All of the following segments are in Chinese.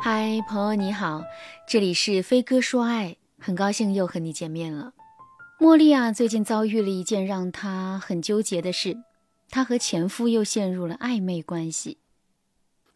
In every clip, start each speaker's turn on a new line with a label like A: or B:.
A: 嗨，朋友你好，这里是飞哥说爱，很高兴又和你见面了。茉莉啊，最近遭遇了一件让她很纠结的事，她和前夫又陷入了暧昧关系。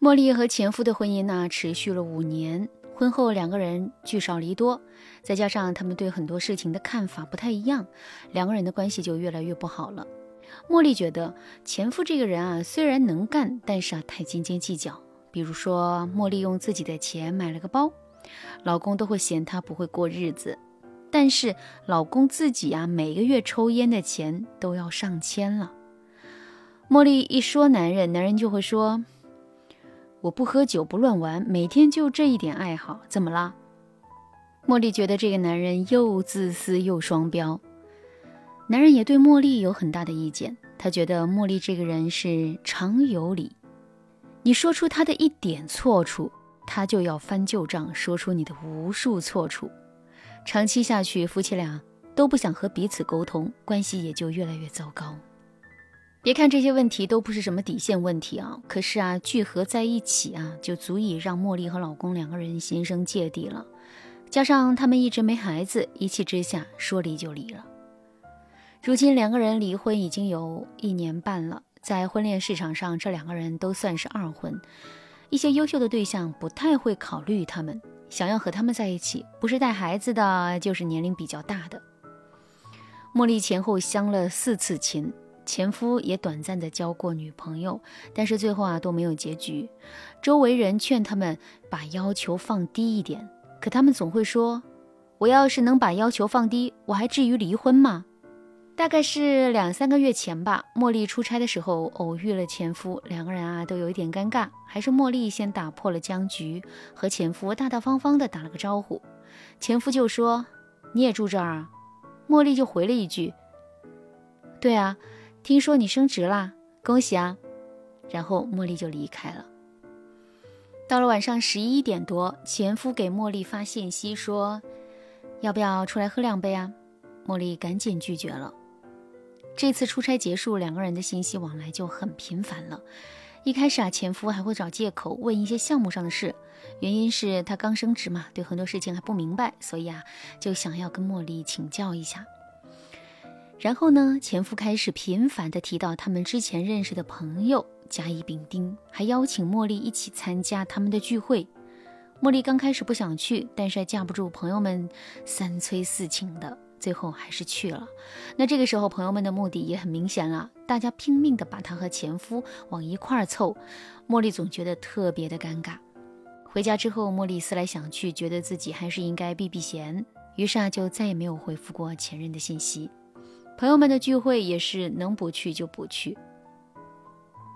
A: 茉莉和前夫的婚姻呢，持续了五年，婚后两个人聚少离多，再加上他们对很多事情的看法不太一样，两个人的关系就越来越不好了。茉莉觉得前夫这个人啊，虽然能干，但是啊，太斤斤计较。比如说，茉莉用自己的钱买了个包，老公都会嫌她不会过日子。但是老公自己啊，每个月抽烟的钱都要上千了。茉莉一说男人，男人就会说：“我不喝酒，不乱玩，每天就这一点爱好，怎么了？”茉莉觉得这个男人又自私又双标。男人也对茉莉有很大的意见，他觉得茉莉这个人是常有理。你说出他的一点错处，他就要翻旧账，说出你的无数错处。长期下去，夫妻俩都不想和彼此沟通，关系也就越来越糟糕。别看这些问题都不是什么底线问题啊，可是啊，聚合在一起啊，就足以让茉莉和老公两个人心生芥蒂了。加上他们一直没孩子，一气之下说离就离了。如今两个人离婚已经有一年半了。在婚恋市场上，这两个人都算是二婚，一些优秀的对象不太会考虑他们，想要和他们在一起，不是带孩子的，就是年龄比较大的。茉莉前后相了四次亲，前夫也短暂的交过女朋友，但是最后啊都没有结局。周围人劝他们把要求放低一点，可他们总会说：“我要是能把要求放低，我还至于离婚吗？”大概是两三个月前吧，茉莉出差的时候偶遇了前夫，两个人啊都有一点尴尬，还是茉莉先打破了僵局，和前夫大大方方的打了个招呼。前夫就说：“你也住这儿啊？”茉莉就回了一句：“对啊，听说你升职啦，恭喜啊！”然后茉莉就离开了。到了晚上十一点多，前夫给茉莉发信息说：“要不要出来喝两杯啊？”茉莉赶紧拒绝了。这次出差结束，两个人的信息往来就很频繁了。一开始啊，前夫还会找借口问一些项目上的事，原因是他刚升职嘛，对很多事情还不明白，所以啊，就想要跟茉莉请教一下。然后呢，前夫开始频繁的提到他们之前认识的朋友，甲乙丙丁，还邀请茉莉一起参加他们的聚会。茉莉刚开始不想去，但是架不住朋友们三催四请的。最后还是去了。那这个时候，朋友们的目的也很明显了，大家拼命的把她和前夫往一块儿凑。茉莉总觉得特别的尴尬。回家之后，茉莉思来想去，觉得自己还是应该避避嫌，于是啊，就再也没有回复过前任的信息。朋友们的聚会也是能不去就不去。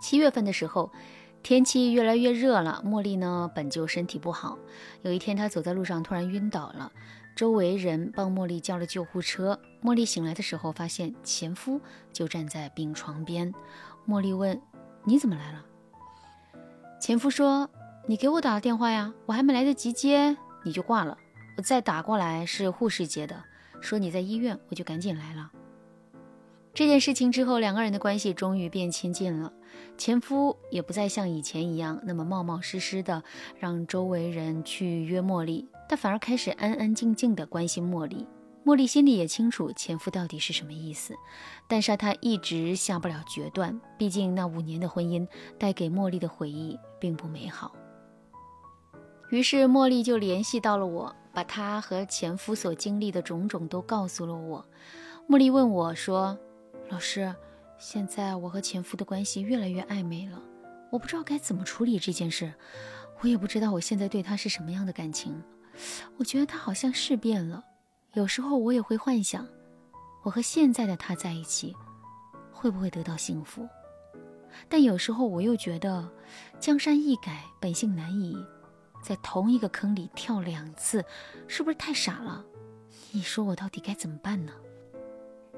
A: 七月份的时候，天气越来越热了，茉莉呢本就身体不好，有一天她走在路上突然晕倒了。周围人帮茉莉叫了救护车。茉莉醒来的时候，发现前夫就站在病床边。茉莉问：“你怎么来了？”前夫说：“你给我打了电话呀，我还没来得及接，你就挂了。我再打过来是护士接的，说你在医院，我就赶紧来了。”这件事情之后，两个人的关系终于变亲近了。前夫也不再像以前一样那么冒冒失失的让周围人去约茉莉，他反而开始安安静静的关心茉莉。茉莉心里也清楚前夫到底是什么意思，但是他一直下不了决断。毕竟那五年的婚姻带给茉莉的回忆并不美好。于是茉莉就联系到了我，把她和前夫所经历的种种都告诉了我。茉莉问我说。老师，现在我和前夫的关系越来越暧昧了，我不知道该怎么处理这件事，我也不知道我现在对他是什么样的感情。我觉得他好像是变了，有时候我也会幻想，我和现在的他在一起，会不会得到幸福？但有时候我又觉得，江山易改，本性难移，在同一个坑里跳两次，是不是太傻了？你说我到底该怎么办呢？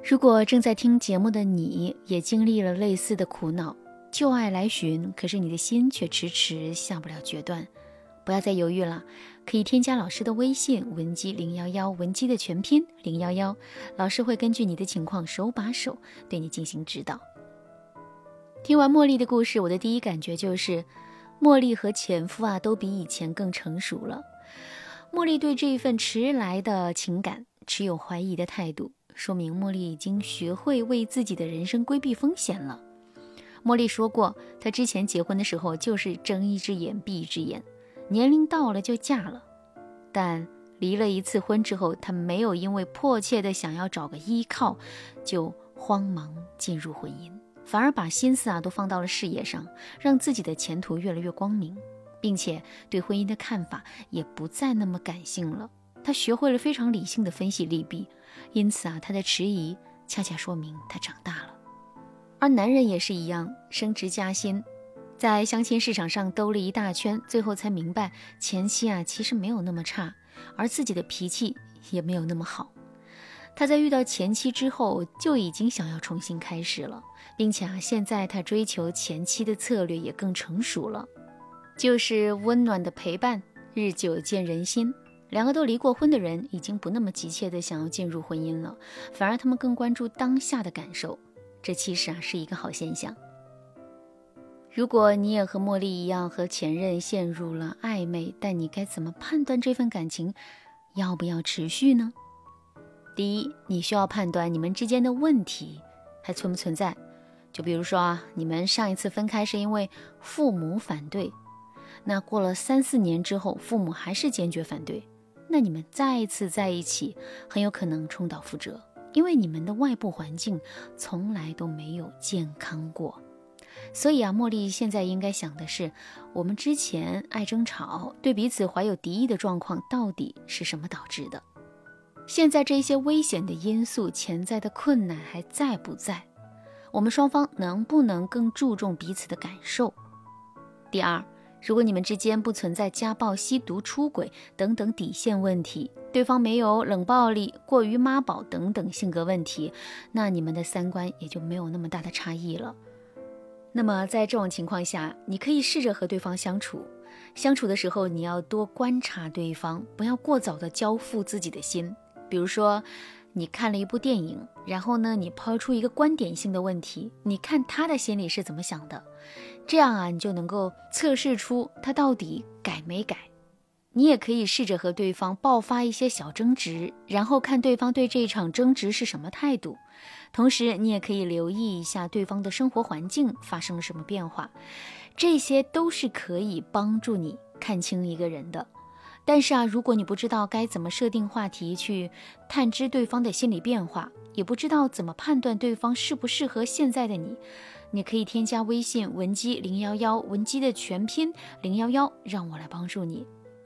A: 如果正在听节目的你也经历了类似的苦恼，旧爱来寻，可是你的心却迟迟下不了决断，不要再犹豫了，可以添加老师的微信文姬零幺幺，文姬的全拼零幺幺，老师会根据你的情况手把手对你进行指导。听完茉莉的故事，我的第一感觉就是，茉莉和前夫啊都比以前更成熟了。茉莉对这一份迟来的情感持有怀疑的态度，说明茉莉已经学会为自己的人生规避风险了。茉莉说过，她之前结婚的时候就是睁一只眼闭一只眼，年龄到了就嫁了。但离了一次婚之后，她没有因为迫切的想要找个依靠，就慌忙进入婚姻，反而把心思啊都放到了事业上，让自己的前途越来越光明。并且对婚姻的看法也不再那么感性了，他学会了非常理性的分析利弊，因此啊，他的迟疑恰恰说明他长大了。而男人也是一样，升职加薪，在相亲市场上兜了一大圈，最后才明白前妻啊其实没有那么差，而自己的脾气也没有那么好。他在遇到前妻之后就已经想要重新开始了，并且啊，现在他追求前妻的策略也更成熟了。就是温暖的陪伴，日久见人心。两个都离过婚的人，已经不那么急切的想要进入婚姻了，反而他们更关注当下的感受。这其实啊是一个好现象。如果你也和茉莉一样和前任陷入了暧昧，但你该怎么判断这份感情要不要持续呢？第一，你需要判断你们之间的问题还存不存在。就比如说啊，你们上一次分开是因为父母反对。那过了三四年之后，父母还是坚决反对，那你们再一次在一起，很有可能重蹈覆辙，因为你们的外部环境从来都没有健康过。所以啊，茉莉现在应该想的是，我们之前爱争吵、对彼此怀有敌意的状况到底是什么导致的？现在这些危险的因素、潜在的困难还在不在？我们双方能不能更注重彼此的感受？第二。如果你们之间不存在家暴、吸毒、出轨等等底线问题，对方没有冷暴力、过于妈宝等等性格问题，那你们的三观也就没有那么大的差异了。那么在这种情况下，你可以试着和对方相处。相处的时候，你要多观察对方，不要过早的交付自己的心。比如说，你看了一部电影，然后呢，你抛出一个观点性的问题，你看他的心里是怎么想的。这样啊，你就能够测试出他到底改没改。你也可以试着和对方爆发一些小争执，然后看对方对这一场争执是什么态度。同时，你也可以留意一下对方的生活环境发生了什么变化，这些都是可以帮助你看清一个人的。但是啊，如果你不知道该怎么设定话题去探知对方的心理变化，也不知道怎么判断对方适不适合现在的你。你可以添加微信文姬零幺幺，文姬的全拼零幺幺，让我来帮助你。